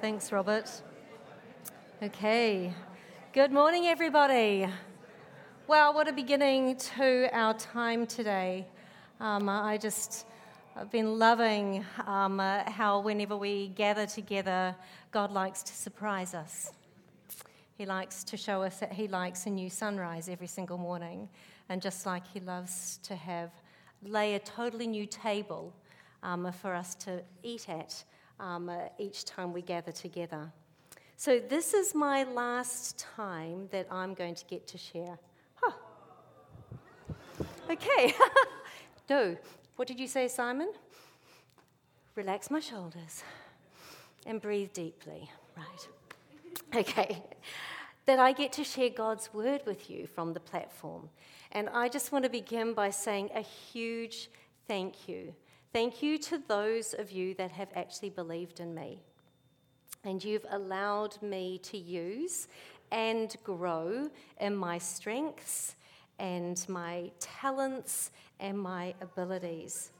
Thanks, Robert. Okay. Good morning, everybody. Well, what a beginning to our time today. Um, I just, I've been loving um, uh, how whenever we gather together, God likes to surprise us. He likes to show us that He likes a new sunrise every single morning. And just like He loves to have, lay a totally new table um, for us to eat at um, uh, each time we gather together. So, this is my last time that I'm going to get to share. Huh. Okay. no. What did you say, Simon? Relax my shoulders and breathe deeply. Right. Okay. That I get to share God's word with you from the platform. And I just want to begin by saying a huge thank you Thank you to those of you that have actually believed in me. And you've allowed me to use and grow in my strengths and my talents and my abilities.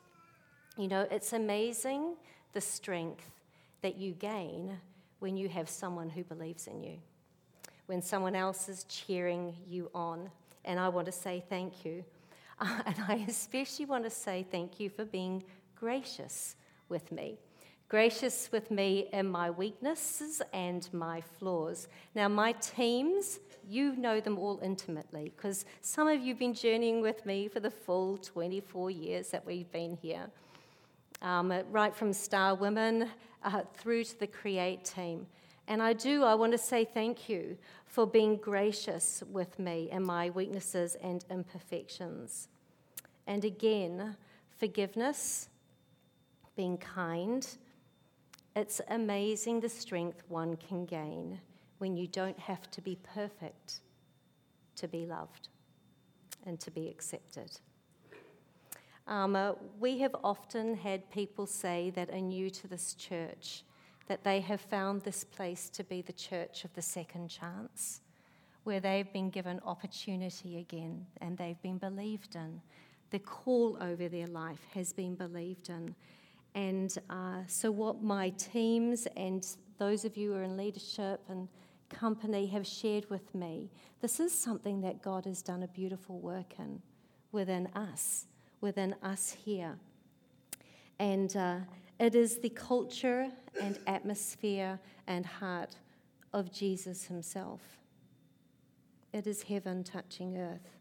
You know, it's amazing the strength that you gain when you have someone who believes in you, when someone else is cheering you on. And I want to say thank you. Uh, and I especially want to say thank you for being gracious with me. Gracious with me in my weaknesses and my flaws. Now, my teams, you know them all intimately because some of you have been journeying with me for the full 24 years that we've been here. Um, right from Star Women uh, through to the Create team. And I do, I want to say thank you for being gracious with me and my weaknesses and imperfections. And again, forgiveness being kind. It's amazing the strength one can gain when you don't have to be perfect to be loved and to be accepted. Um, uh, we have often had people say that are new to this church that they have found this place to be the church of the second chance, where they've been given opportunity again and they've been believed in. The call over their life has been believed in. And uh, so, what my teams and those of you who are in leadership and company have shared with me, this is something that God has done a beautiful work in within us, within us here. And uh, it is the culture and atmosphere and heart of Jesus himself. It is heaven touching earth.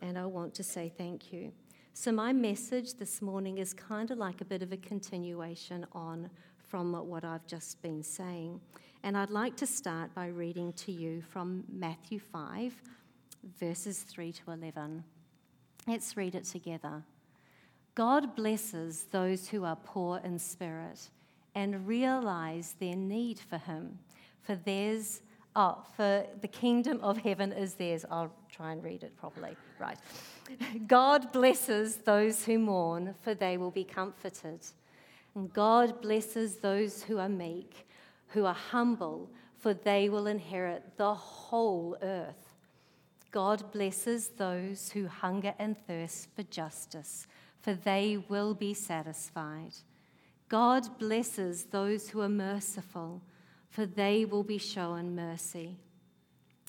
And I want to say thank you. So, my message this morning is kind of like a bit of a continuation on from what I've just been saying. And I'd like to start by reading to you from Matthew 5, verses 3 to 11. Let's read it together. God blesses those who are poor in spirit and realize their need for Him, for theirs Oh, for the kingdom of heaven is theirs. I'll try and read it properly. Right. God blesses those who mourn, for they will be comforted. And God blesses those who are meek, who are humble, for they will inherit the whole earth. God blesses those who hunger and thirst for justice, for they will be satisfied. God blesses those who are merciful for they will be shown mercy.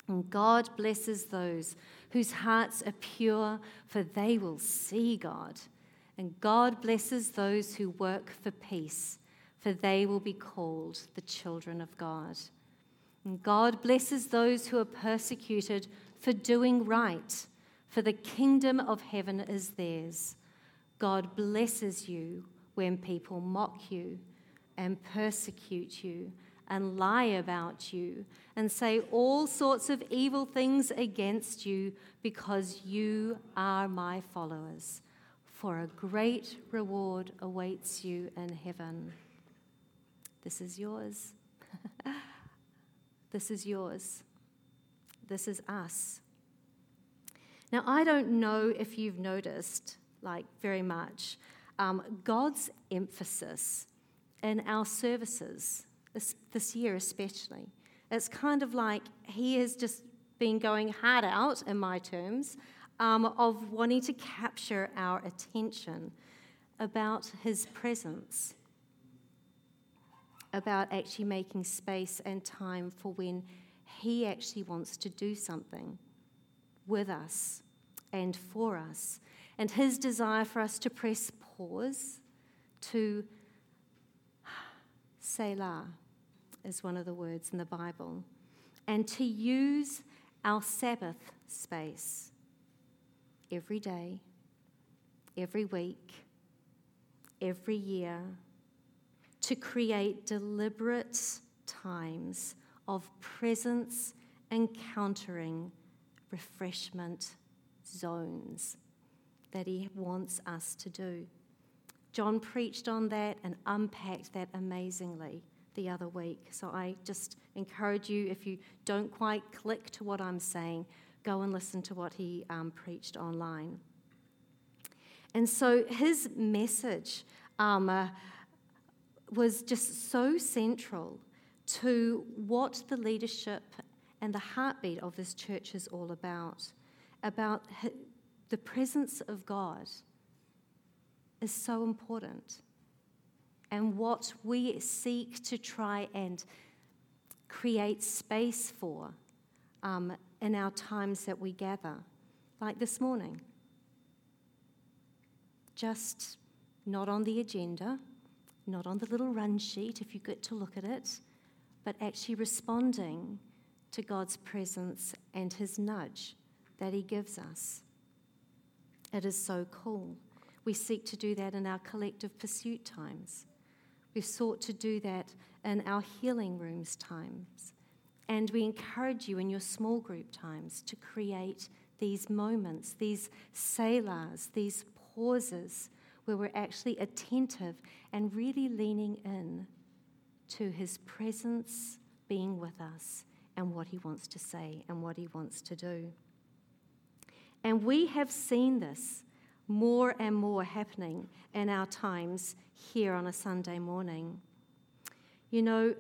And God blesses those whose hearts are pure, for they will see God. And God blesses those who work for peace, for they will be called the children of God. And God blesses those who are persecuted for doing right, for the kingdom of heaven is theirs. God blesses you when people mock you and persecute you and lie about you and say all sorts of evil things against you because you are my followers. For a great reward awaits you in heaven. This is yours. this is yours. This is us. Now, I don't know if you've noticed, like very much, um, God's emphasis in our services this, this year especially. It's kind of like he has just been going hard out, in my terms, um, of wanting to capture our attention about his presence. about actually making space and time for when He actually wants to do something with us and for us. And His desire for us to press pause, to Selah is one of the words in the Bible, and to use our Sabbath space every day, every week, every year to create deliberate times of presence encountering refreshment zones that he wants us to do. John preached on that and unpacked that amazingly the other week. So I just encourage you, if you don't quite click to what I'm saying, go and listen to what he um, preached online. And so his message um, uh, was just so central to what the leadership and the heartbeat of this church is all about about the presence of God is so important. And what we seek to try and create space for um, in our times that we gather, like this morning. Just not on the agenda, not on the little run sheet if you get to look at it, but actually responding to God's presence and His nudge that He gives us. It is so cool. We seek to do that in our collective pursuit times. We've sought to do that in our healing rooms times. And we encourage you in your small group times to create these moments, these selahs, these pauses where we're actually attentive and really leaning in to his presence being with us and what he wants to say and what he wants to do. And we have seen this more and more happening in our times here on a Sunday morning. You know,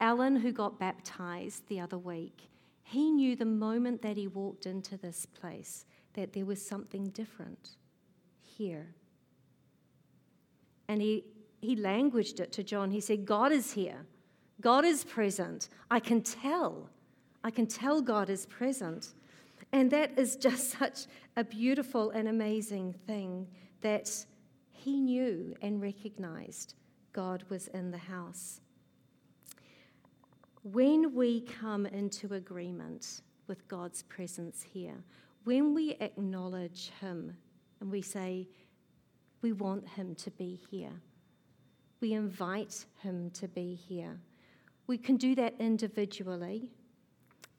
Alan, who got baptized the other week, he knew the moment that he walked into this place that there was something different here. And he, he languaged it to John. He said, God is here. God is present. I can tell. I can tell God is present. And that is just such a beautiful and amazing thing that he knew and recognized God was in the house. When we come into agreement with God's presence here, when we acknowledge Him and we say, we want Him to be here, we invite Him to be here. We can do that individually,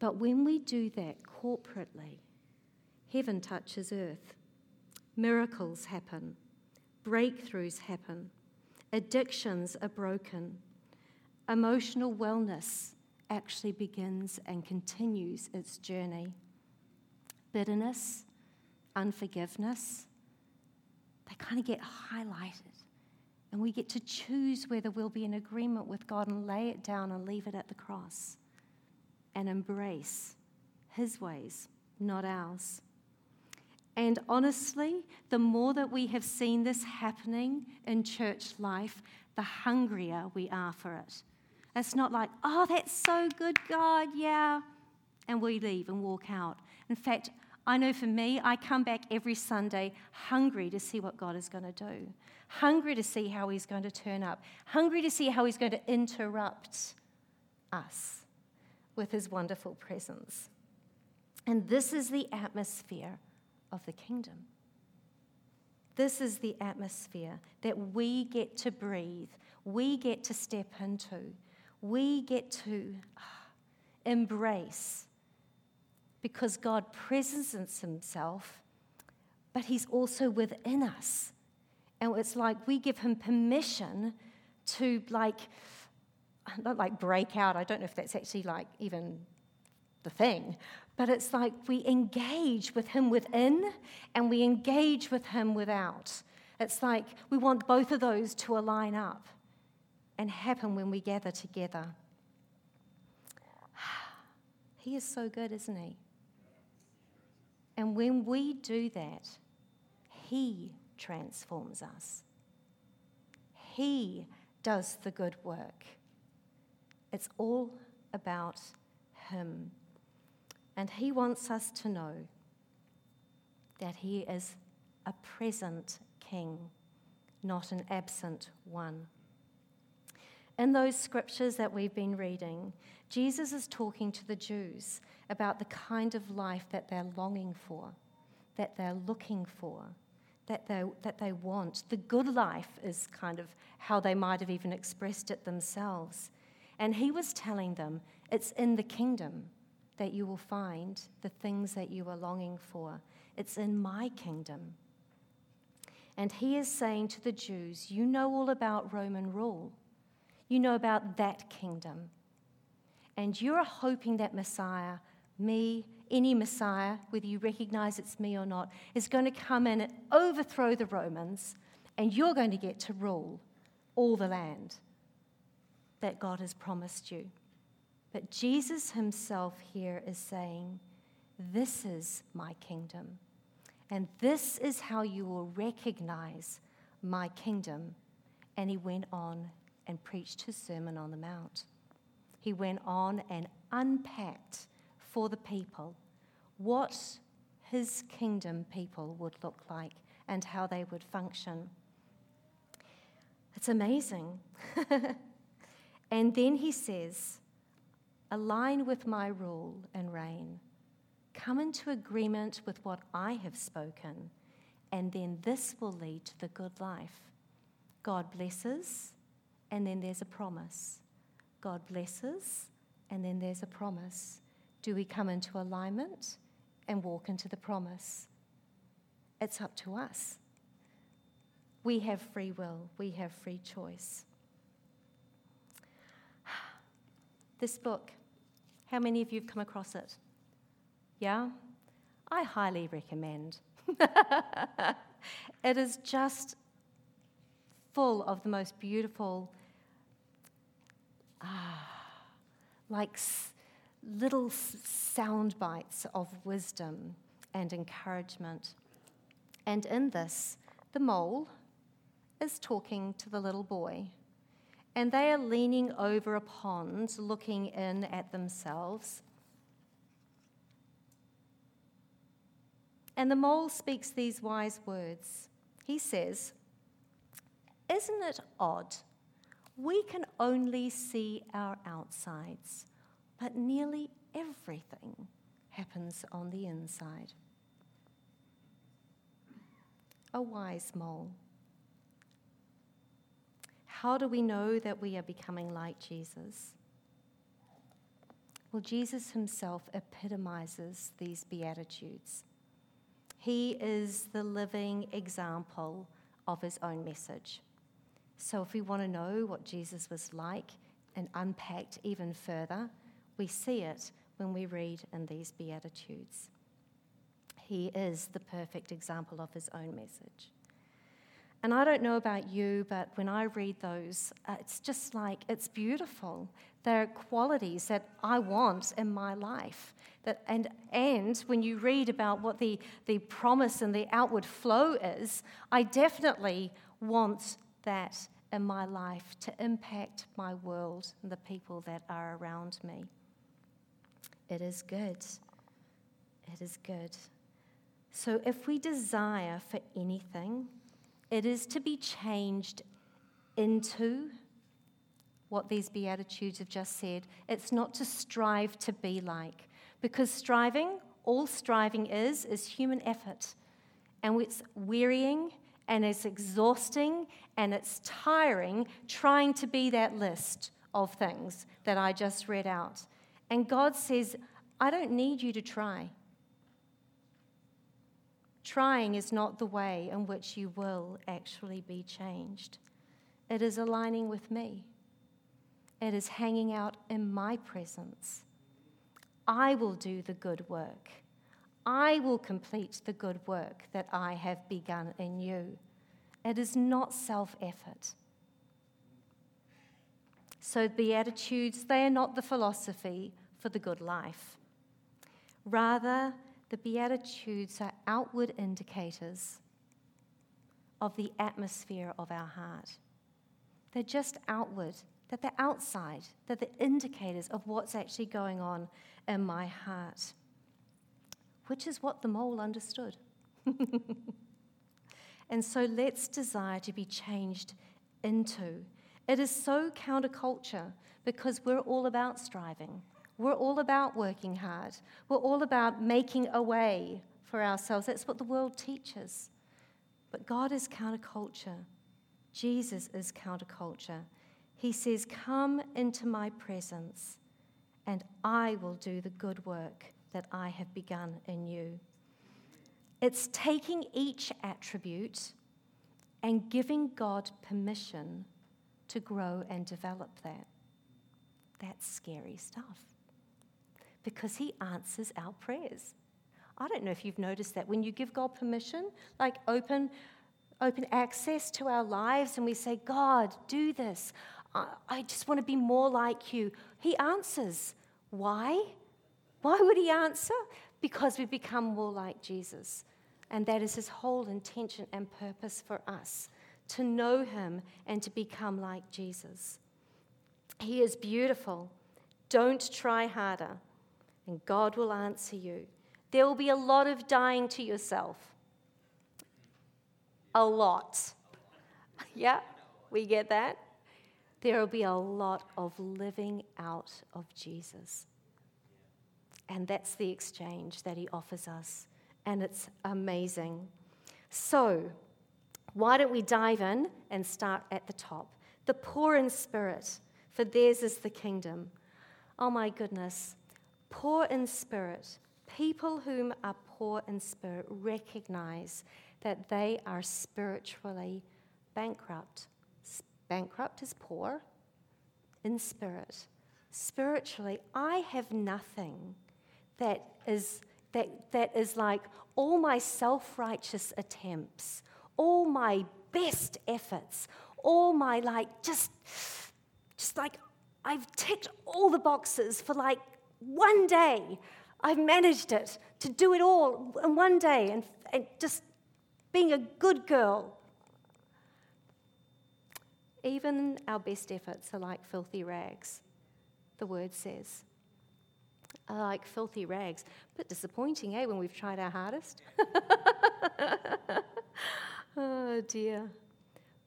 but when we do that corporately, heaven touches earth. Miracles happen, breakthroughs happen, addictions are broken, emotional wellness actually begins and continues its journey. Bitterness, unforgiveness, they kind of get highlighted. And we get to choose whether we'll be in agreement with God and lay it down and leave it at the cross and embrace His ways, not ours. And honestly, the more that we have seen this happening in church life, the hungrier we are for it. It's not like, oh, that's so good, God, yeah. And we leave and walk out. In fact, I know for me, I come back every Sunday hungry to see what God is going to do, hungry to see how He's going to turn up, hungry to see how He's going to interrupt us with His wonderful presence. And this is the atmosphere of the kingdom. This is the atmosphere that we get to breathe, we get to step into, we get to ah, embrace because God presents Himself, but He's also within us. And it's like we give Him permission to, like, not like break out. I don't know if that's actually like even the thing, but it's like we engage with Him within and we engage with Him without. It's like we want both of those to align up and happen when we gather together. He is so good, isn't He? And when we do that, He transforms us. He does the good work It's all about Him. And He wants us to know that He is a present King, not an absent one. In those scriptures that we've been reading, Jesus is talking to the Jews about the kind of life that they're longing for, that they're looking for, that they, that they want. The good life is kind of how they might have even expressed it themselves. And he was telling them it's in the kingdom that you will find the things that you are longing for. It's in my kingdom. And he is saying to the Jews, You know all about Roman rule, you know about that kingdom. And you're hoping that Messiah, me, any Messiah, whether you recognize it's me or not, is going to come in and overthrow the Romans, and you're going to get to rule all the land that God has promised you. But Jesus himself here is saying, This is my kingdom. And this is how you will recognize my kingdom. And he went on and preached his Sermon on the Mount. He went on and unpacked for the people what his kingdom people would look like and how they would function. It's amazing. and then he says, Align with my rule and reign. Come into agreement with what I have spoken, and then this will lead to the good life. God blesses, and then there's a promise. God blesses, and then there's a promise. Do we come into alignment and walk into the promise? It's up to us. We have free will, we have free choice. This book how many of you have come across it? Yeah? I highly recommend. it is just full of the most beautiful, ah, like s- little s- sound bites of wisdom and encouragement. And in this, the mole is talking to the little boy and they are leaning over a pond, looking in at themselves. And the mole speaks these wise words. He says, Isn't it odd? We can only see our outsides, but nearly everything happens on the inside. A wise mole. How do we know that we are becoming like Jesus? Well, Jesus himself epitomizes these Beatitudes. He is the living example of his own message. So, if we want to know what Jesus was like and unpacked even further, we see it when we read in these Beatitudes. He is the perfect example of his own message. And I don't know about you, but when I read those, uh, it's just like, it's beautiful. They're qualities that I want in my life. That, and, and when you read about what the, the promise and the outward flow is, I definitely want that in my life to impact my world and the people that are around me. It is good. It is good. So if we desire for anything, it is to be changed into what these Beatitudes have just said. It's not to strive to be like, because striving, all striving is, is human effort. And it's wearying and it's exhausting and it's tiring trying to be that list of things that I just read out. And God says, I don't need you to try. Trying is not the way in which you will actually be changed. It is aligning with me, it is hanging out in my presence. I will do the good work. I will complete the good work that I have begun in you. It is not self effort. So, Beatitudes, they are not the philosophy for the good life. Rather, the Beatitudes are outward indicators of the atmosphere of our heart. They're just outward, that they're outside, that they're indicators of what's actually going on in my heart, which is what the mole understood. and so let's desire to be changed into. It is so counterculture because we're all about striving. We're all about working hard. We're all about making a way for ourselves. That's what the world teaches. But God is counterculture. Jesus is counterculture. He says, Come into my presence, and I will do the good work that I have begun in you. It's taking each attribute and giving God permission to grow and develop that. That's scary stuff because He answers our prayers. I don't know if you've noticed that when you give God permission, like open, open access to our lives, and we say, God, do this. I, I just want to be more like you. He answers. Why? Why would He answer? Because we become more like Jesus. And that is His whole intention and purpose for us to know Him and to become like Jesus. He is beautiful. Don't try harder, and God will answer you. There will be a lot of dying to yourself. A lot. yeah, we get that? There will be a lot of living out of Jesus. And that's the exchange that he offers us. And it's amazing. So, why don't we dive in and start at the top? The poor in spirit, for theirs is the kingdom. Oh my goodness. Poor in spirit. People whom are poor in spirit recognize that they are spiritually bankrupt. Bankrupt is poor in spirit. Spiritually, I have nothing that is, that, that is like all my self righteous attempts all my best efforts, all my like just just like I've ticked all the boxes for like one day. I've managed it to do it all in one day and, and just being a good girl. Even our best efforts are like filthy rags, the word says. Are like filthy rags. But disappointing, eh, when we've tried our hardest? Oh dear.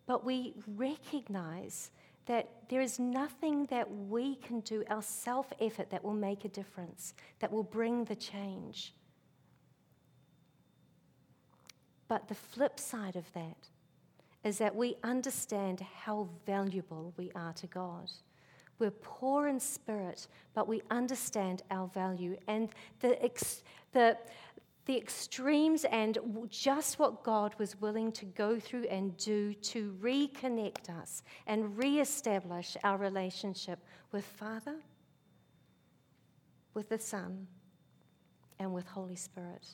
But we recognize that there is nothing that we can do, our self effort, that will make a difference, that will bring the change. But the flip side of that is that we understand how valuable we are to God. We're poor in spirit, but we understand our value. And the, the, the extremes and just what God was willing to go through and do to reconnect us and reestablish our relationship with Father, with the Son, and with Holy Spirit.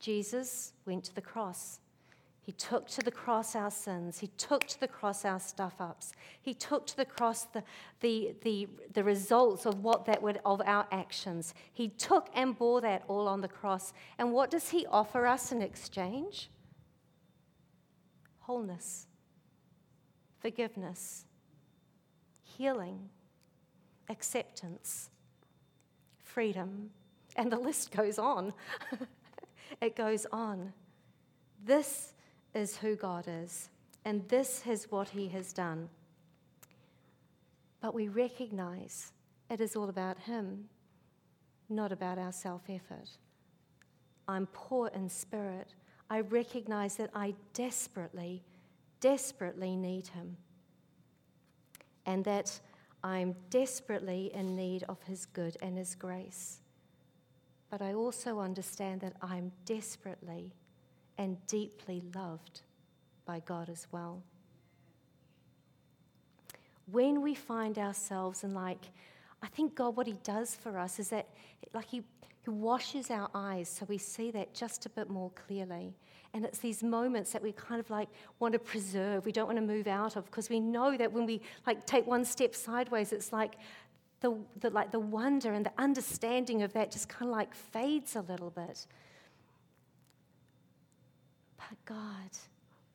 Jesus went to the cross he took to the cross our sins. He took to the cross our stuff ups. He took to the cross the, the, the, the results of what that would, of our actions. He took and bore that all on the cross. And what does he offer us in exchange? Wholeness, forgiveness, healing, acceptance, freedom. And the list goes on. it goes on. This is who God is, and this is what He has done. But we recognize it is all about Him, not about our self effort. I'm poor in spirit. I recognize that I desperately, desperately need Him, and that I'm desperately in need of His good and His grace. But I also understand that I'm desperately and deeply loved by God as well. When we find ourselves and like, I think God, what He does for us is that, like, He, he washes our eyes so we see that just a bit more clearly. And it's these moments that we kind of like want to preserve, we don't want to move out of, because we know that when we like take one step sideways, it's like the, the, like the wonder and the understanding of that just kind of like fades a little bit. But God,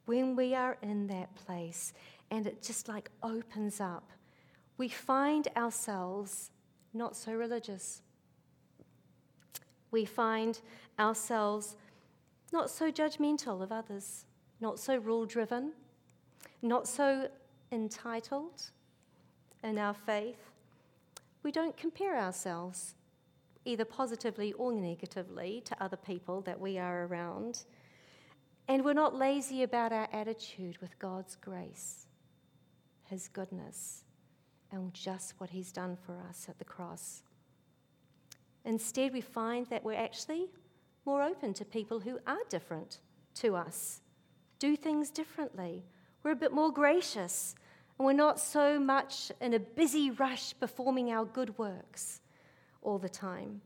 when we are in that place and it just like opens up we find ourselves not so religious. We find ourselves not so judgmental of others, not so rule driven, not so entitled in our faith. We don't compare ourselves, either positively or negatively, to other people that we are around. And we're not lazy about our attitude with God's grace, His goodness, and just what He's done for us at the cross. Instead, we find that we're actually more open to people who are different to us, do things differently. We're a bit more gracious, and we're not so much in a busy rush performing our good works all the time.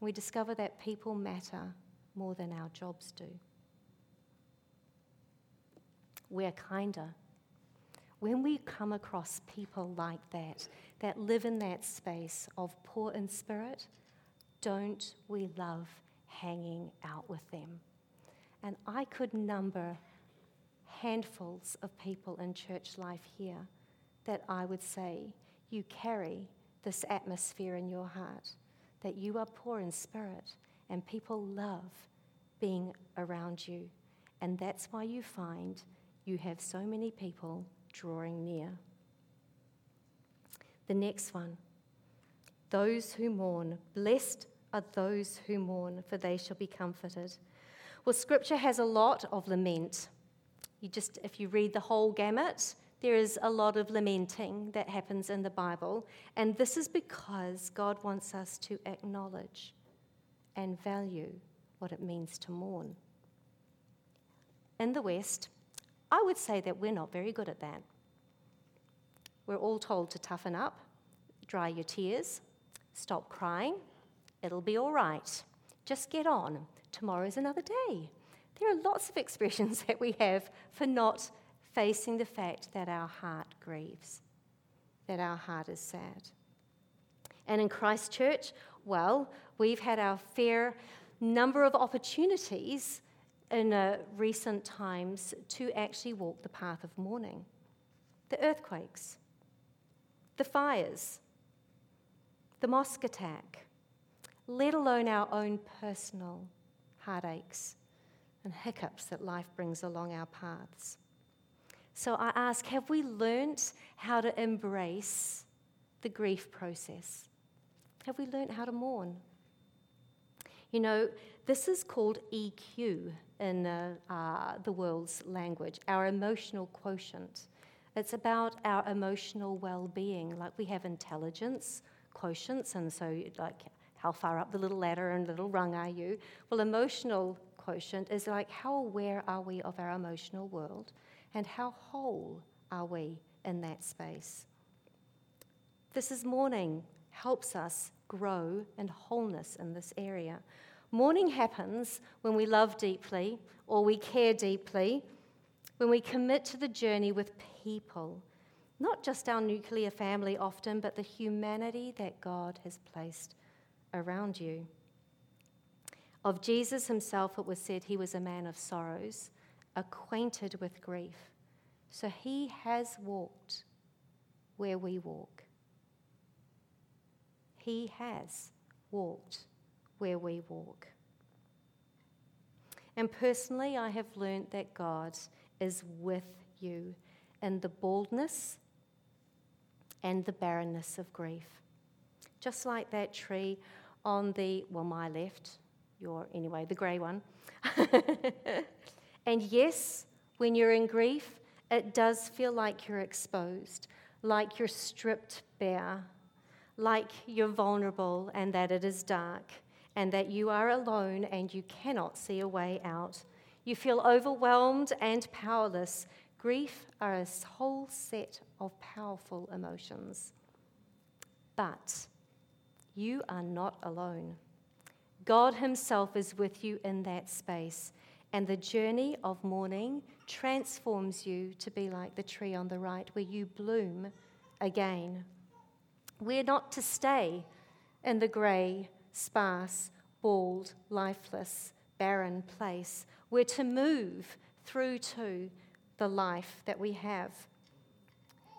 We discover that people matter more than our jobs do. We're kinder. When we come across people like that, that live in that space of poor in spirit, don't we love hanging out with them? And I could number handfuls of people in church life here that I would say you carry this atmosphere in your heart, that you are poor in spirit, and people love being around you. And that's why you find you have so many people drawing near. The next one those who mourn, blessed are those who mourn, for they shall be comforted. Well, scripture has a lot of lament. You just, if you read the whole gamut, there is a lot of lamenting that happens in the Bible. And this is because God wants us to acknowledge and value what it means to mourn. In the West, I would say that we're not very good at that. We're all told to toughen up, dry your tears, stop crying, it'll be all right. Just get on. Tomorrow's another day. There are lots of expressions that we have for not facing the fact that our heart grieves, that our heart is sad. And in Christchurch, well, we've had our fair number of opportunities in uh, recent times to actually walk the path of mourning. The earthquakes, the fires, the mosque attack, let alone our own personal heartaches and hiccups that life brings along our paths. So I ask have we learnt how to embrace the grief process? Have we learnt how to mourn? You know, this is called EQ in uh, uh, the world's language, our emotional quotient. It's about our emotional well being. Like we have intelligence quotients, and so, like, how far up the little ladder and little rung are you? Well, emotional quotient is like, how aware are we of our emotional world, and how whole are we in that space? This is mourning helps us grow and wholeness in this area. Mourning happens when we love deeply or we care deeply, when we commit to the journey with people, not just our nuclear family often, but the humanity that God has placed around you. Of Jesus himself, it was said he was a man of sorrows, acquainted with grief. So he has walked where we walk. He has walked where we walk. And personally, I have learned that God is with you in the baldness and the barrenness of grief. Just like that tree on the, well, my left, your, anyway, the grey one. and yes, when you're in grief, it does feel like you're exposed, like you're stripped bare, like you're vulnerable and that it is dark and that you are alone and you cannot see a way out. You feel overwhelmed and powerless. Grief are a whole set of powerful emotions. But you are not alone. God Himself is with you in that space, and the journey of mourning transforms you to be like the tree on the right, where you bloom again. We're not to stay in the grey sparse, bald, lifeless, barren place. We're to move through to the life that we have.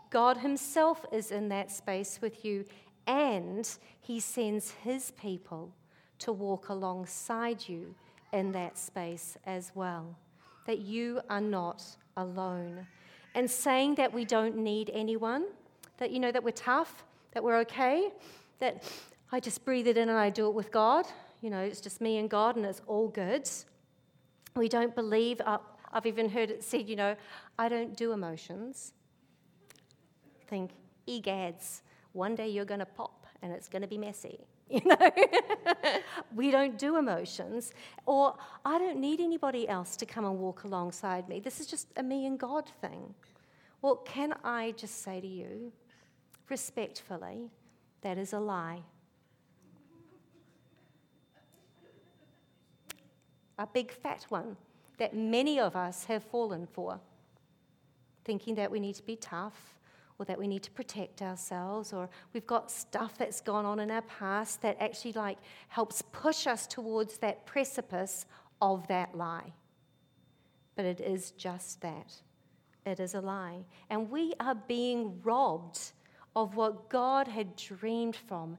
God Himself is in that space with you, and He sends His people to walk alongside you in that space as well. That you are not alone. And saying that we don't need anyone, that you know that we're tough, that we're okay, that I just breathe it in and I do it with God. You know, it's just me and God and it's all good. We don't believe, uh, I've even heard it said, you know, I don't do emotions. Think, egads, one day you're going to pop and it's going to be messy. You know, we don't do emotions, or I don't need anybody else to come and walk alongside me. This is just a me and God thing. Well, can I just say to you, respectfully, that is a lie. A big fat one that many of us have fallen for, thinking that we need to be tough or that we need to protect ourselves or we've got stuff that's gone on in our past that actually like helps push us towards that precipice of that lie. But it is just that. It is a lie. And we are being robbed of what God had dreamed from,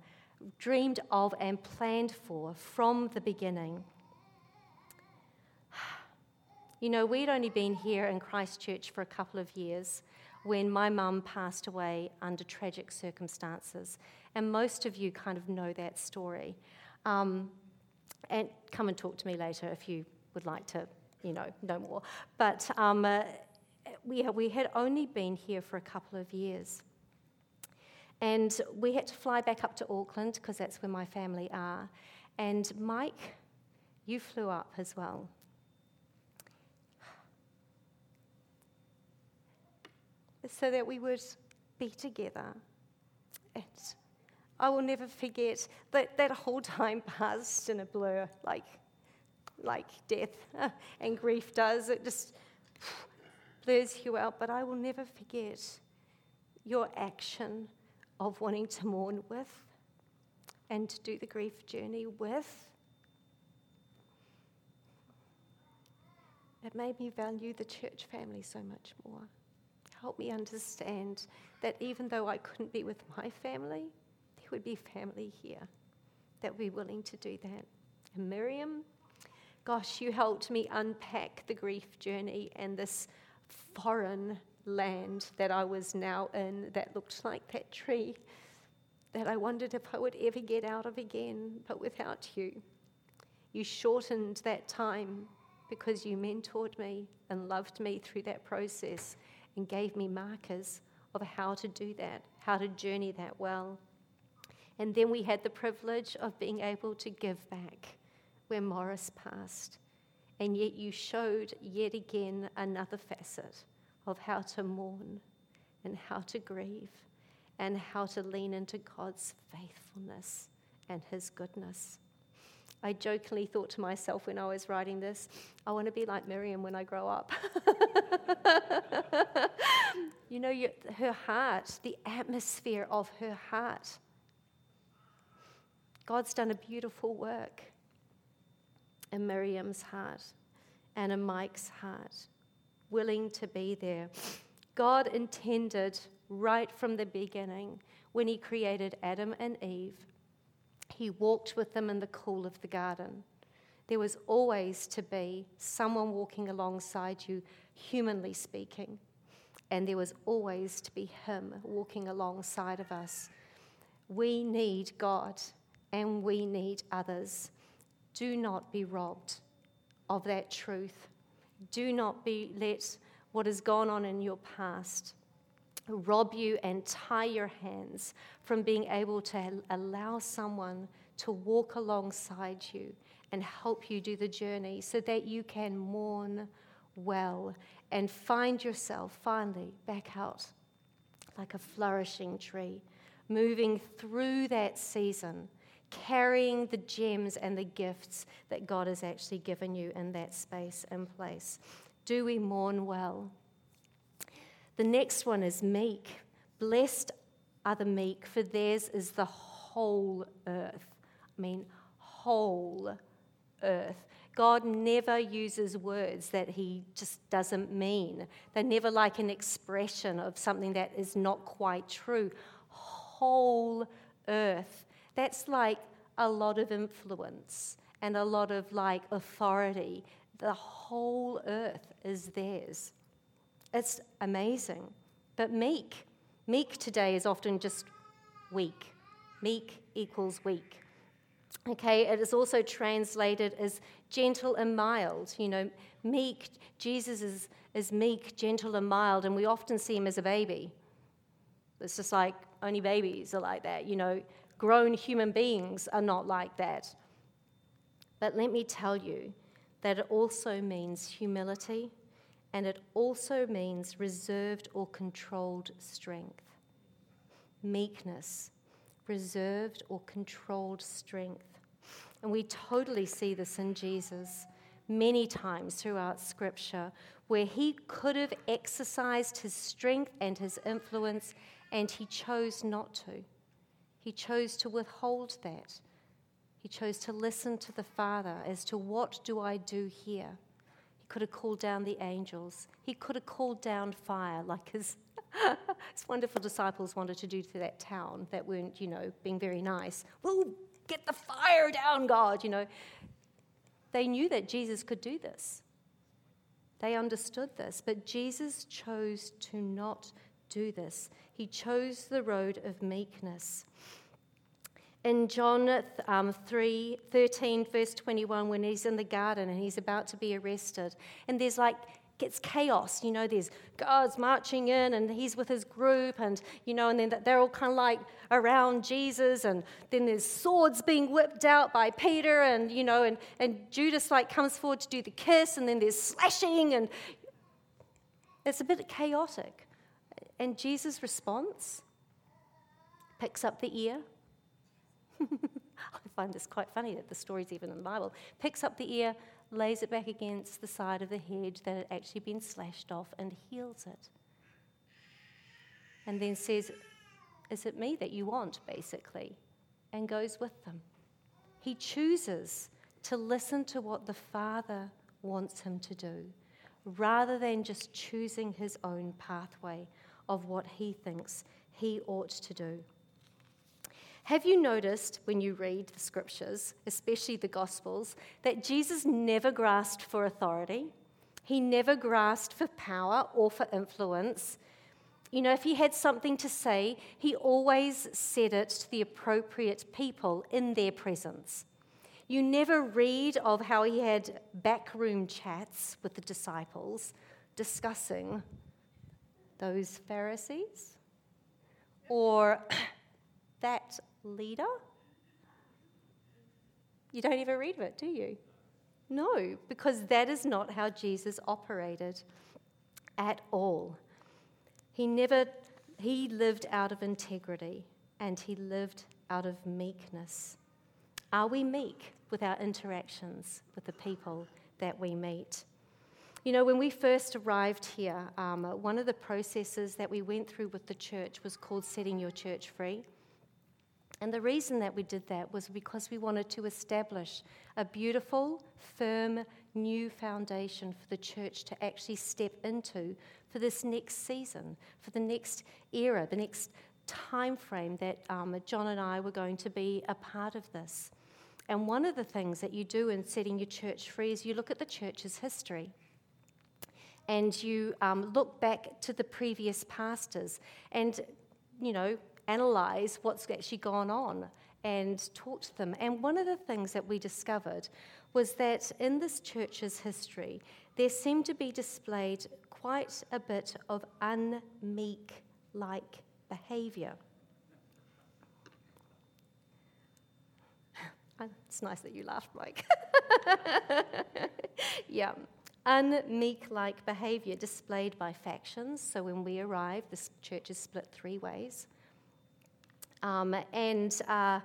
dreamed of and planned for from the beginning. You know, we'd only been here in Christchurch for a couple of years when my mum passed away under tragic circumstances. And most of you kind of know that story. Um, and come and talk to me later if you would like to, you know, know more. But um, uh, we, we had only been here for a couple of years. And we had to fly back up to Auckland because that's where my family are. And Mike, you flew up as well. so that we would be together. And I will never forget that that whole time passed in a blur, like, like death and grief does. It just blurs you out. But I will never forget your action of wanting to mourn with and to do the grief journey with. It made me value the church family so much more help me understand that even though I couldn't be with my family, there would be family here that would be willing to do that. And Miriam, gosh, you helped me unpack the grief journey and this foreign land that I was now in that looked like that tree that I wondered if I would ever get out of again, but without you. You shortened that time because you mentored me and loved me through that process and gave me markers of how to do that, how to journey that well. And then we had the privilege of being able to give back where Morris passed. And yet you showed yet again another facet of how to mourn and how to grieve and how to lean into God's faithfulness and His goodness. I jokingly thought to myself when I was writing this, I want to be like Miriam when I grow up. you know, her heart, the atmosphere of her heart. God's done a beautiful work in Miriam's heart and in Mike's heart, willing to be there. God intended right from the beginning when He created Adam and Eve he walked with them in the cool of the garden. There was always to be someone walking alongside you, humanly speaking. And there was always to be Him walking alongside of us. We need God and we need others. Do not be robbed of that truth. Do not be let what has gone on in your past rob you and tie your hands from being able to allow someone to walk alongside you and help you do the journey so that you can mourn well and find yourself finally back out like a flourishing tree, moving through that season, carrying the gems and the gifts that God has actually given you in that space and place. Do we mourn well? The next one is meek. Blessed are the meek, for theirs is the whole earth. I mean, whole earth. God never uses words that he just doesn't mean. They're never like an expression of something that is not quite true. Whole earth. That's like a lot of influence and a lot of like authority. The whole earth is theirs. It's amazing. But meek, meek today is often just weak. Meek equals weak. Okay, it is also translated as gentle and mild. You know, meek, Jesus is, is meek, gentle, and mild, and we often see him as a baby. It's just like only babies are like that. You know, grown human beings are not like that. But let me tell you that it also means humility and it also means reserved or controlled strength. Meekness, reserved or controlled strength. And we totally see this in Jesus many times throughout Scripture, where he could have exercised his strength and his influence, and he chose not to. He chose to withhold that. He chose to listen to the Father as to what do I do here. He could have called down the angels. He could have called down fire like his, his wonderful disciples wanted to do to that town that weren't, you know, being very nice. Well, get the fire down, God, you know. They knew that Jesus could do this. They understood this, but Jesus chose to not do this. He chose the road of meekness. In John um, 3 13, verse 21, when he's in the garden and he's about to be arrested, and there's like it's chaos. You know, there's guards marching in, and he's with his group, and you know, and then they're all kind of like around Jesus, and then there's swords being whipped out by Peter, and you know, and, and Judas like comes forward to do the kiss, and then there's slashing, and it's a bit chaotic. And Jesus' response picks up the ear. I find this quite funny that the story's even in the Bible. Picks up the ear, lays it back against the side of the hedge that had actually been slashed off, and heals it. And then says, Is it me that you want, basically? And goes with them. He chooses to listen to what the Father wants him to do rather than just choosing his own pathway of what he thinks he ought to do. Have you noticed when you read the scriptures, especially the Gospels, that Jesus never grasped for authority? He never grasped for power or for influence. You know, if he had something to say, he always said it to the appropriate people in their presence. You never read of how he had backroom chats with the disciples discussing those Pharisees or that leader? You don't even read of it, do you? No, because that is not how Jesus operated at all. He never, he lived out of integrity and he lived out of meekness. Are we meek with our interactions with the people that we meet? You know, when we first arrived here, um, one of the processes that we went through with the church was called Setting Your Church Free. And the reason that we did that was because we wanted to establish a beautiful, firm, new foundation for the church to actually step into for this next season, for the next era, the next time frame that um, John and I were going to be a part of this. And one of the things that you do in setting your church free is you look at the church's history and you um, look back to the previous pastors and, you know, analyze what's actually gone on and talk to them. And one of the things that we discovered was that in this church's history, there seemed to be displayed quite a bit of unmeek like behavior. It's nice that you laughed, Mike. yeah. Unmeek like behavior displayed by factions. So when we arrive, this church is split three ways. Um, and, uh,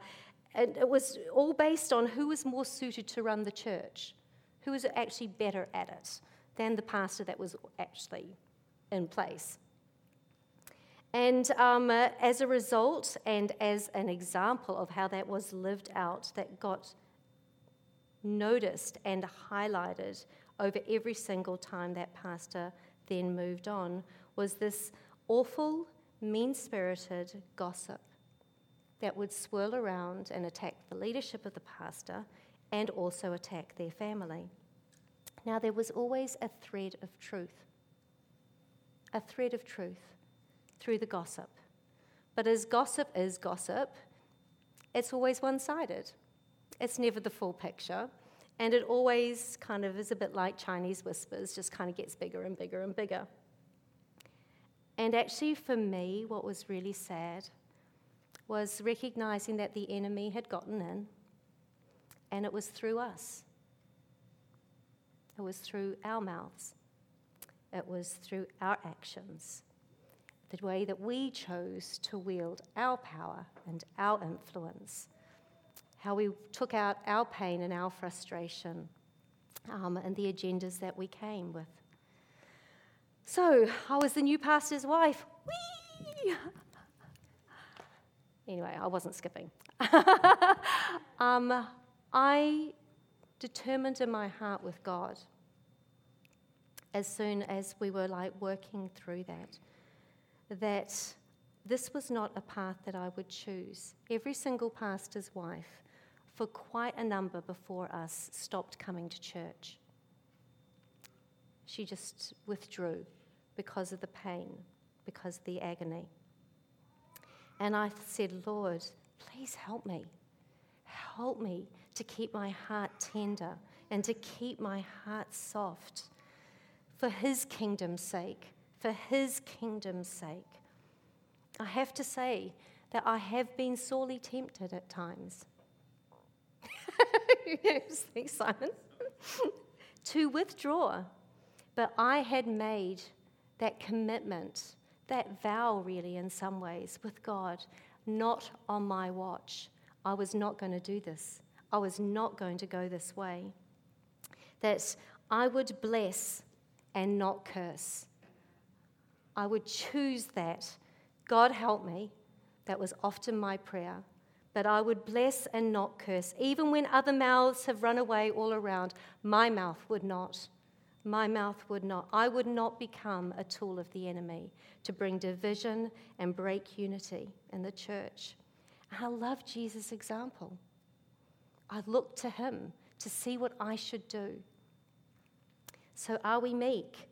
and it was all based on who was more suited to run the church, who was actually better at it than the pastor that was actually in place. And um, uh, as a result, and as an example of how that was lived out, that got noticed and highlighted over every single time that pastor then moved on was this awful, mean spirited gossip that would swirl around and attack the leadership of the pastor and also attack their family. Now, there was always a thread of truth, a thread of truth through the gossip. But as gossip is gossip, it's always one sided. It's never the full picture. And it always kind of is a bit like Chinese whispers, just kind of gets bigger and bigger and bigger. And actually, for me, what was really sad was recognizing that the enemy had gotten in, and it was through us. It was through our mouths. It was through our actions. The way that we chose to wield our power and our influence how we took out our pain and our frustration um, and the agendas that we came with. So, I was the new pastor's wife. Whee! Anyway, I wasn't skipping. um, I determined in my heart with God as soon as we were like working through that that this was not a path that I would choose. Every single pastor's wife for quite a number before us stopped coming to church. She just withdrew because of the pain, because of the agony. And I said, Lord, please help me. Help me to keep my heart tender and to keep my heart soft for His kingdom's sake, for His kingdom's sake. I have to say that I have been sorely tempted at times. Thanks, Simon. to withdraw. But I had made that commitment, that vow, really, in some ways, with God, not on my watch. I was not going to do this. I was not going to go this way. That I would bless and not curse. I would choose that. God help me. That was often my prayer that I would bless and not curse. Even when other mouths have run away all around, my mouth would not. My mouth would not. I would not become a tool of the enemy to bring division and break unity in the church. I love Jesus' example. I look to him to see what I should do. So, are we meek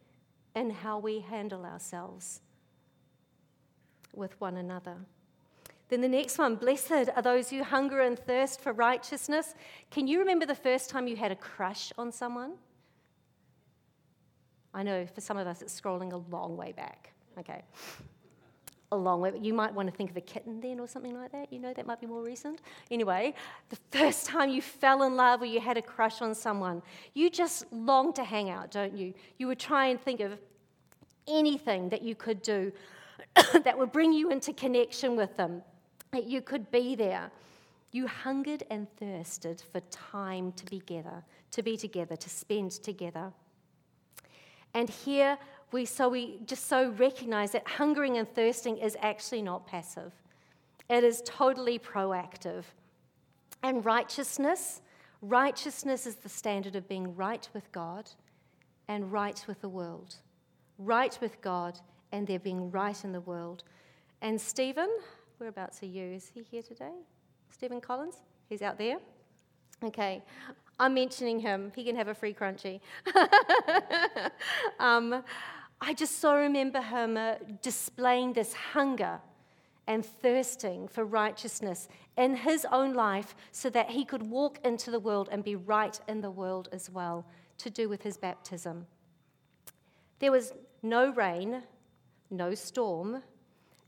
in how we handle ourselves with one another? Then the next one, blessed are those who hunger and thirst for righteousness. Can you remember the first time you had a crush on someone? I know for some of us it's scrolling a long way back. Okay. A long way. You might want to think of a kitten then or something like that. You know, that might be more recent. Anyway, the first time you fell in love or you had a crush on someone, you just long to hang out, don't you? You would try and think of anything that you could do that would bring you into connection with them you could be there. You hungered and thirsted for time to be together, to be together, to spend together. And here we so we just so recognize that hungering and thirsting is actually not passive. It is totally proactive. And righteousness, righteousness is the standard of being right with God and right with the world. Right with God and there being right in the world. And Stephen, Whereabouts are you? Is he here today? Stephen Collins? He's out there? Okay. I'm mentioning him. He can have a free Crunchie. um, I just so remember him uh, displaying this hunger and thirsting for righteousness in his own life so that he could walk into the world and be right in the world as well, to do with his baptism. There was no rain, no storm,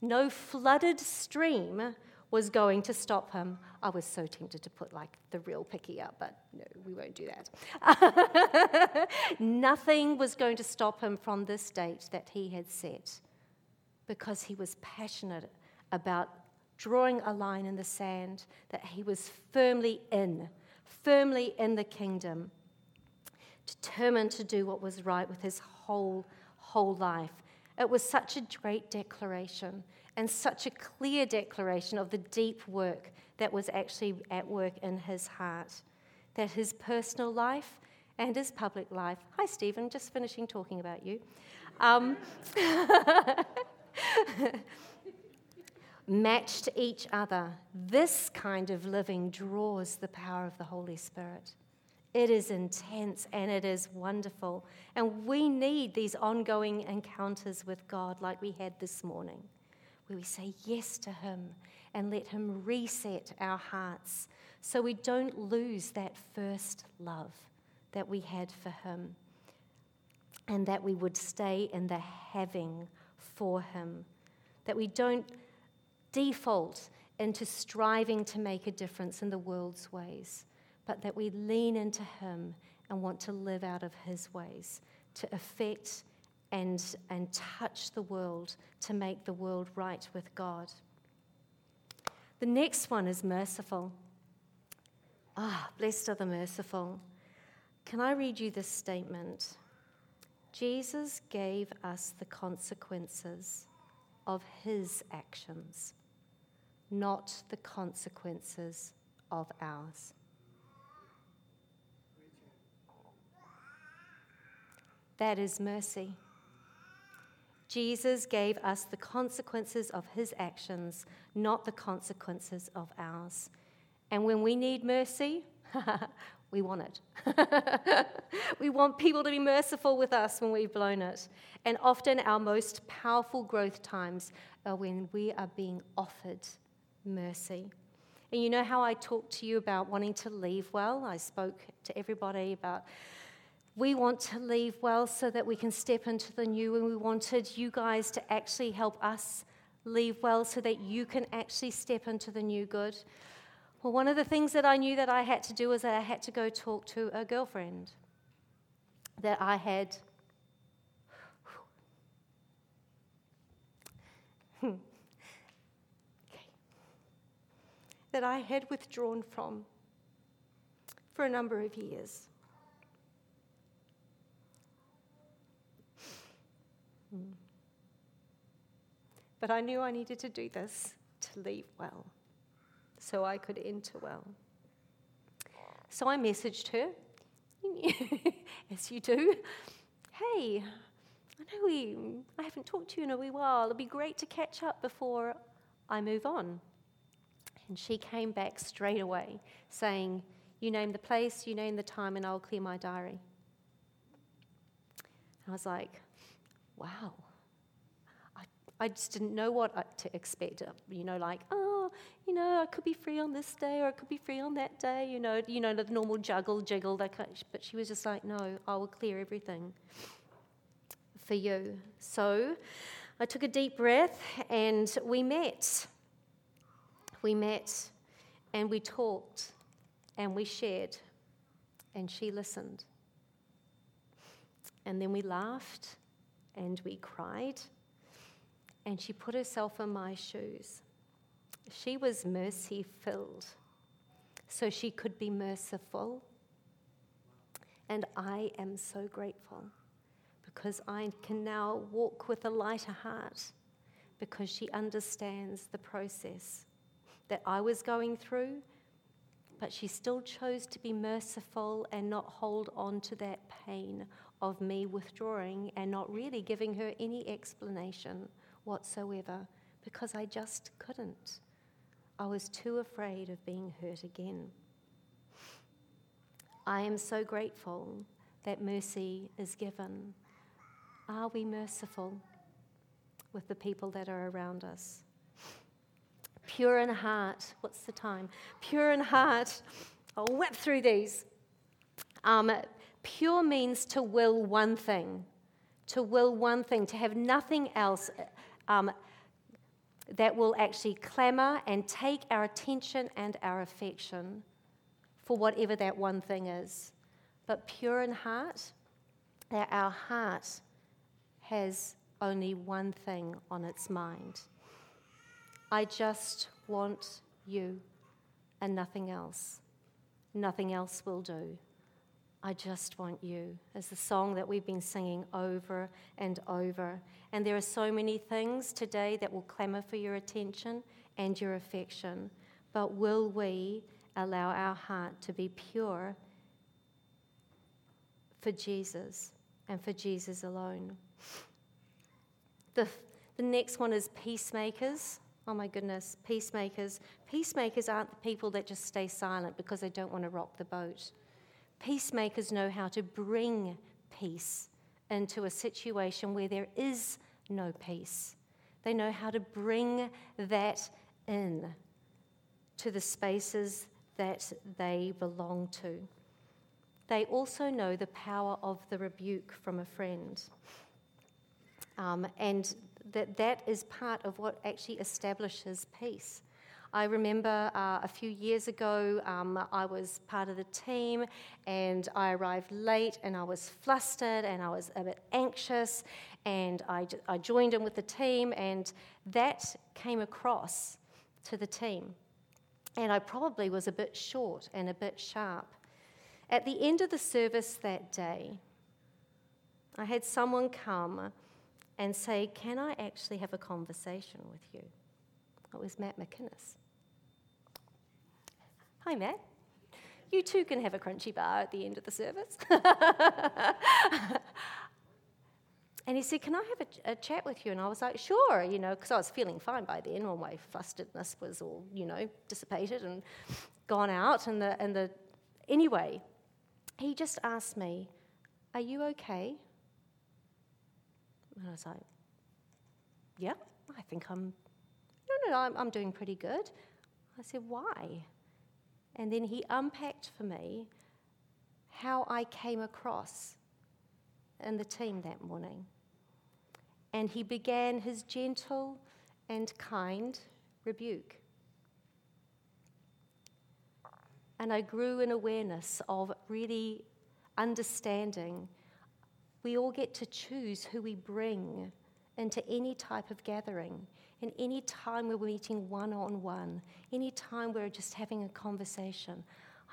no flooded stream was going to stop him. I was so tempted to put like the real picky up, but no, we won't do that. Nothing was going to stop him from this date that he had set because he was passionate about drawing a line in the sand that he was firmly in, firmly in the kingdom, determined to do what was right with his whole whole life. It was such a great declaration and such a clear declaration of the deep work that was actually at work in his heart. that his personal life and his public life, hi Stephen, just finishing talking about you, um, matched each other. This kind of living draws the power of the Holy Spirit. It is intense and it is wonderful. And we need these ongoing encounters with God like we had this morning, where we say yes to Him and let Him reset our hearts so we don't lose that first love that we had for Him and that we would stay in the having for Him, that we don't default into striving to make a difference in the world's ways but that we lean into Him and want to live out of His ways, to affect and, and touch the world, to make the world right with God. The next one is merciful. Ah, blessed are the merciful. Can I read you this statement? Jesus gave us the consequences of his actions, not the consequences of ours. That is mercy. Jesus gave us the consequences of his actions, not the consequences of ours. And when we need mercy, we want it. we want people to be merciful with us when we've blown it. And often our most powerful growth times are when we are being offered mercy. And you know how I talked to you about wanting to leave well? I spoke to everybody about we want to leave well so that we can step into the new, and we wanted you guys to actually help us leave well so that you can actually step into the new good. Well, one of the things that I knew that I had to do was that I had to go talk to a girlfriend that I had. That I had withdrawn from for a number of years. But I knew I needed to do this to leave well, so I could enter well. So I messaged her, as you do. Hey, I know we, I haven't talked to you in a wee while. It'd be great to catch up before I move on. And she came back straight away saying, You name the place, you name the time, and I'll clear my diary. I was like, wow. I, I just didn't know what to expect. Uh, you know, like, oh, you know, I could be free on this day or I could be free on that day. You know, you know the normal juggle, jiggle. That kind of, but she was just like, no, I will clear everything for you. So I took a deep breath and we met. We met and we talked and we shared and she listened. And then we laughed and we cried. And she put herself in my shoes. She was mercy filled, so she could be merciful. And I am so grateful because I can now walk with a lighter heart because she understands the process that I was going through, but she still chose to be merciful and not hold on to that pain of me withdrawing and not really giving her any explanation whatsoever because I just couldn't. I was too afraid of being hurt again. I am so grateful that mercy is given. Are we merciful with the people that are around us? Pure in heart, what's the time? Pure in heart. I'll whip through these. Um, Pure means to will one thing, to will one thing, to have nothing else um, that will actually clamor and take our attention and our affection for whatever that one thing is. But pure in heart, that our heart has only one thing on its mind. I just want you and nothing else. Nothing else will do. I just want you, is the song that we've been singing over and over. And there are so many things today that will clamour for your attention and your affection. But will we allow our heart to be pure for Jesus and for Jesus alone. The, the next one is peacemakers. Oh my goodness, peacemakers. Peacemakers aren't the people that just stay silent because they don't want to rock the boat. Peacemakers know how to bring peace into a situation where there is no peace. They know how to bring that in to the spaces that they belong to. They also know the power of the rebuke from a friend. Um, and that that is part of what actually establishes peace. I remember uh, a few years ago, um, I was part of the team and I arrived late and I was flustered and I was a bit anxious and I, I joined in with the team and that came across to the team. And I probably was a bit short and a bit sharp. At the end of the service that day, I had someone come and say, Can I actually have a conversation with you? It was Matt McInnes. Hi, Matt. You too can have a Crunchie bar at the end of the service. and he said, Can I have a, a, chat with you? And I was like, Sure, you know, because I was feeling fine by then. All my flusteredness was all, you know, dissipated and gone out. And the, and the, anyway, he just asked me, Are you okay? And I was like, Yeah, I think I'm, no, no, I'm, I'm doing pretty good. I said, Why? And then he unpacked for me how I came across in the team that morning. And he began his gentle and kind rebuke. And I grew in awareness of really understanding we all get to choose who we bring into any type of gathering. Any time we're meeting one on one, any time we're just having a conversation,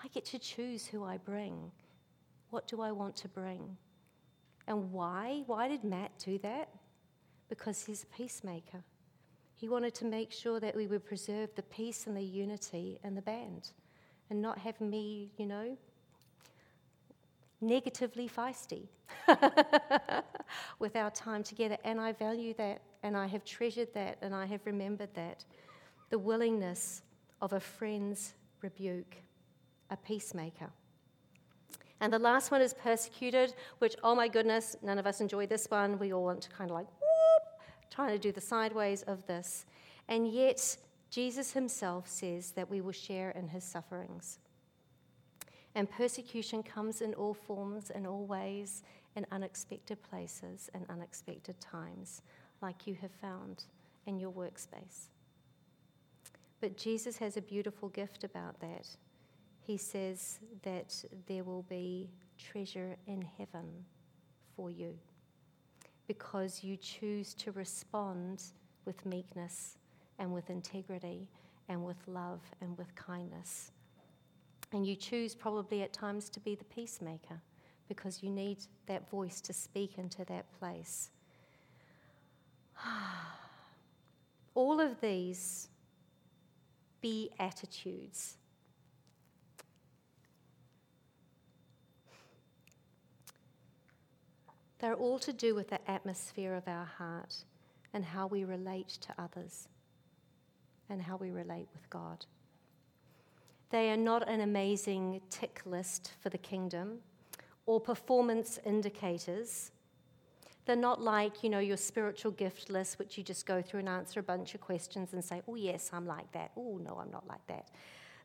I get to choose who I bring. What do I want to bring? And why? Why did Matt do that? Because he's a peacemaker. He wanted to make sure that we would preserve the peace and the unity in the band and not have me, you know, negatively feisty with our time together. And I value that, and I have treasured that, and I have remembered that. The willingness of a friend's rebuke, a peacemaker. And the last one is persecuted, which, oh my goodness, none of us enjoy this one. We all want to kind of like, whoop, trying to do the sideways of this. And yet, Jesus himself says that we will share in his sufferings. And persecution comes in all forms, in all ways, in unexpected places and unexpected times, like you have found in your workspace. But Jesus has a beautiful gift about that. He says that there will be treasure in heaven for you because you choose to respond with meekness and with integrity and with love and with kindness and you choose probably at times to be the peacemaker because you need that voice to speak into that place. All of these be attitudes. They're all to do with the atmosphere of our heart and how we relate to others and how we relate with God. They are not an amazing tick list for the kingdom or performance indicators. They're not like, you know, your spiritual gift list, which you just go through and answer a bunch of questions and say, oh, yes, I'm like that. Oh, no, I'm not like that.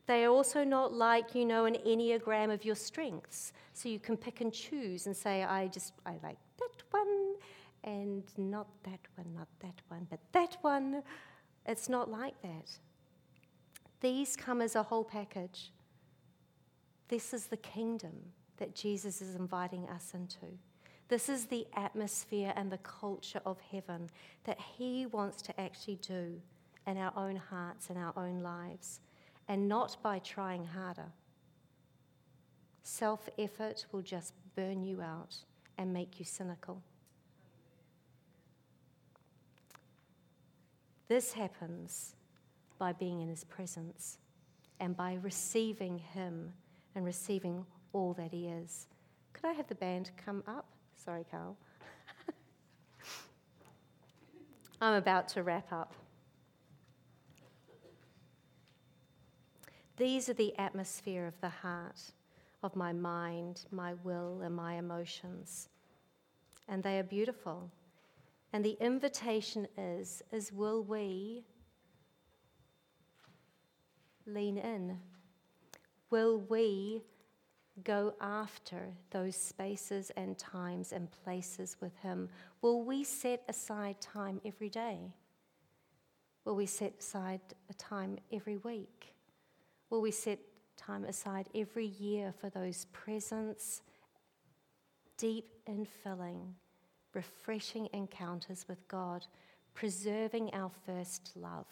They are also not like, you know, an enneagram of your strengths. So you can pick and choose and say, I just, I like that one and not that one, not that one, but that one. It's not like that. These come as a whole package. This is the kingdom that Jesus is inviting us into. This is the atmosphere and the culture of heaven that He wants to actually do in our own hearts and our own lives, and not by trying harder. Self effort will just burn you out and make you cynical. This happens by being in His presence. and by receiving Him and receiving all that He is. Could I have the band come up? Sorry, Carl. I'm about to wrap up. These are the atmosphere of the heart, of my mind, my will, and my emotions. And they are beautiful. And the invitation is, is will we lean in? Will we go after those spaces and times and places with Him? Will we set aside time every day? Will we set aside a time every week? Will we set time aside every year for those presence, deep and filling, refreshing encounters with God, preserving our first love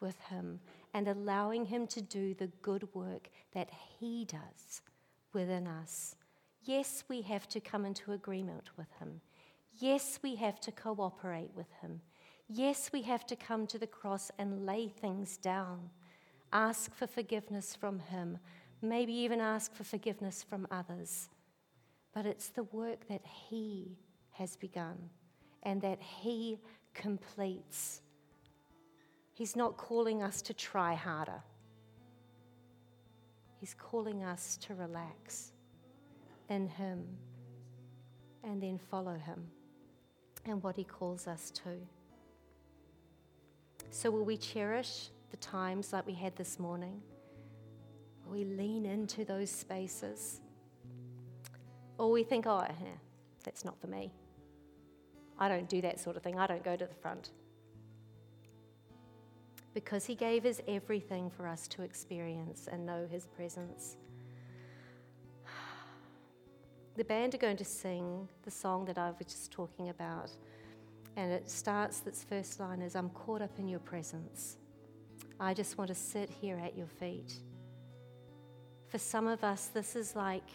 with Him, and allowing Him to do the good work that He does within us? Yes, we have to come into agreement with Him. Yes, we have to cooperate with Him. Yes, we have to come to the cross and lay things down ask for forgiveness from Him, maybe even ask for forgiveness from others. But it's the work that He has begun and that He completes. He's not calling us to try harder, He's calling us to relax in Him and then follow Him and what He calls us to. So, will we cherish the times like we had this morning, Will we lean into those spaces. Or we think, oh, yeah, that's not for me. I don't do that sort of thing. I don't go to the front. Because he gave us everything for us to experience and know his presence. The band are going to sing the song that I was just talking about. And it starts, its first line is, I'm caught up in your presence. I just want to sit here at your feet. For some of us, this is like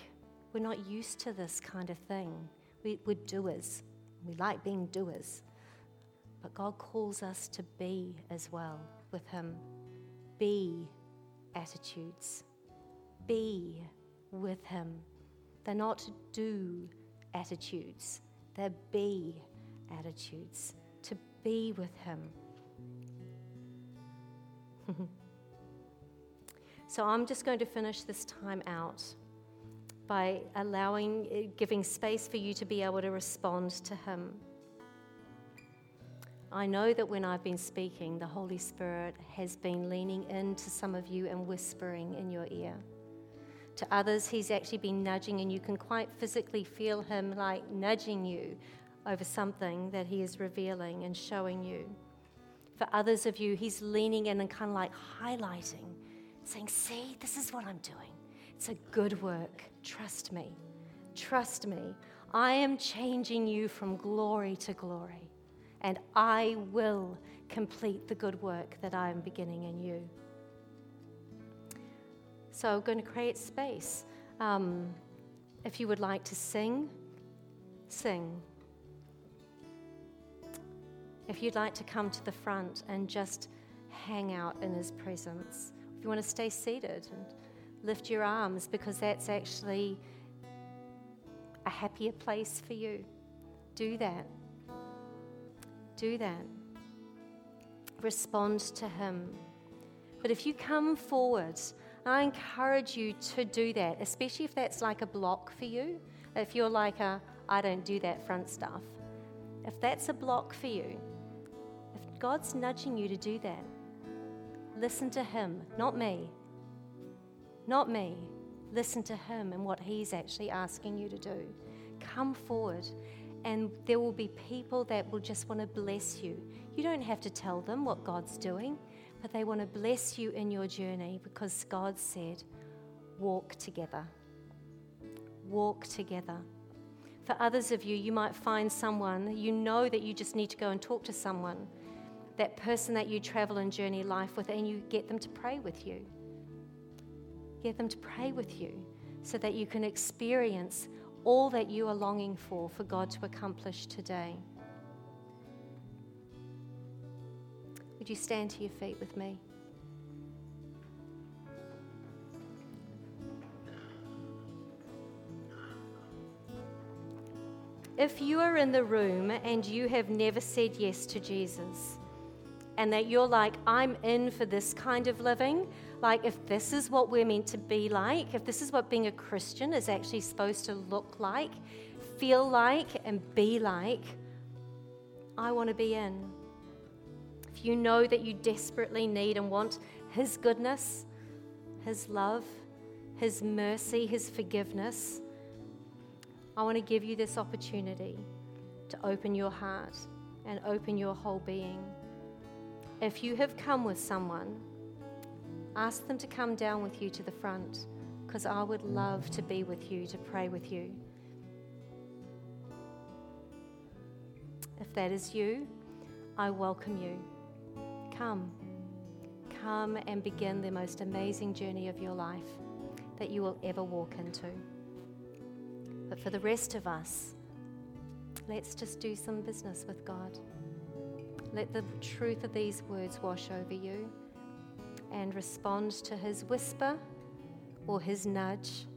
we're not used to this kind of thing. We, we're doers, we like being doers. But God calls us to be as well with Him. Be attitudes. Be with Him. They're not do attitudes, they're be attitudes. To be with Him so I'm just going to finish this time out by allowing, giving space for you to be able to respond to Him. I know that when I've been speaking, the Holy Spirit has been leaning into some of you and whispering in your ear. To others, He's actually been nudging, and you can quite physically feel Him like nudging you over something that He is revealing and showing you. For others of you, He's leaning in and kind of like highlighting, saying, See, this is what I'm doing. It's a good work. Trust me. Trust me. I am changing you from glory to glory, and I will complete the good work that I am beginning in you. So I'm going to create space. Um, if you would like to sing, sing. If you'd like to come to the front and just hang out in His presence, if you want to stay seated and lift your arms because that's actually a happier place for you, do that. Do that. Respond to Him. But if you come forward, I encourage you to do that, especially if that's like a block for you. If you're like a, I don't do that front stuff. If that's a block for you, if God's nudging you to do that. Listen to Him, not me. Not me. Listen to Him and what He's actually asking you to do. Come forward, and there will be people that will just want to bless you. You don't have to tell them what God's doing, but they want to bless you in your journey because God said, walk together. Walk together. For others of you, you might find someone, you know that you just need to go and talk to someone that person that you travel and journey life with, and you get them to pray with you. Get them to pray with you so that you can experience all that you are longing for, for God to accomplish today. Would you stand to your feet with me? If you are in the room and you have never said yes to Jesus, and that you're like, I'm in for this kind of living, like if this is what we're meant to be like, if this is what being a Christian is actually supposed to look like, feel like, and be like, I want to be in. If you know that you desperately need and want His goodness, His love, His mercy, His forgiveness, I want to give you this opportunity to open your heart and open your whole being. If you have come with someone, ask them to come down with you to the front because I would love to be with you, to pray with you. If that is you, I welcome you. Come. Come and begin the most amazing journey of your life that you will ever walk into. But for the rest of us, let's just do some business with God. Let the truth of these words wash over you and respond to his whisper or his nudge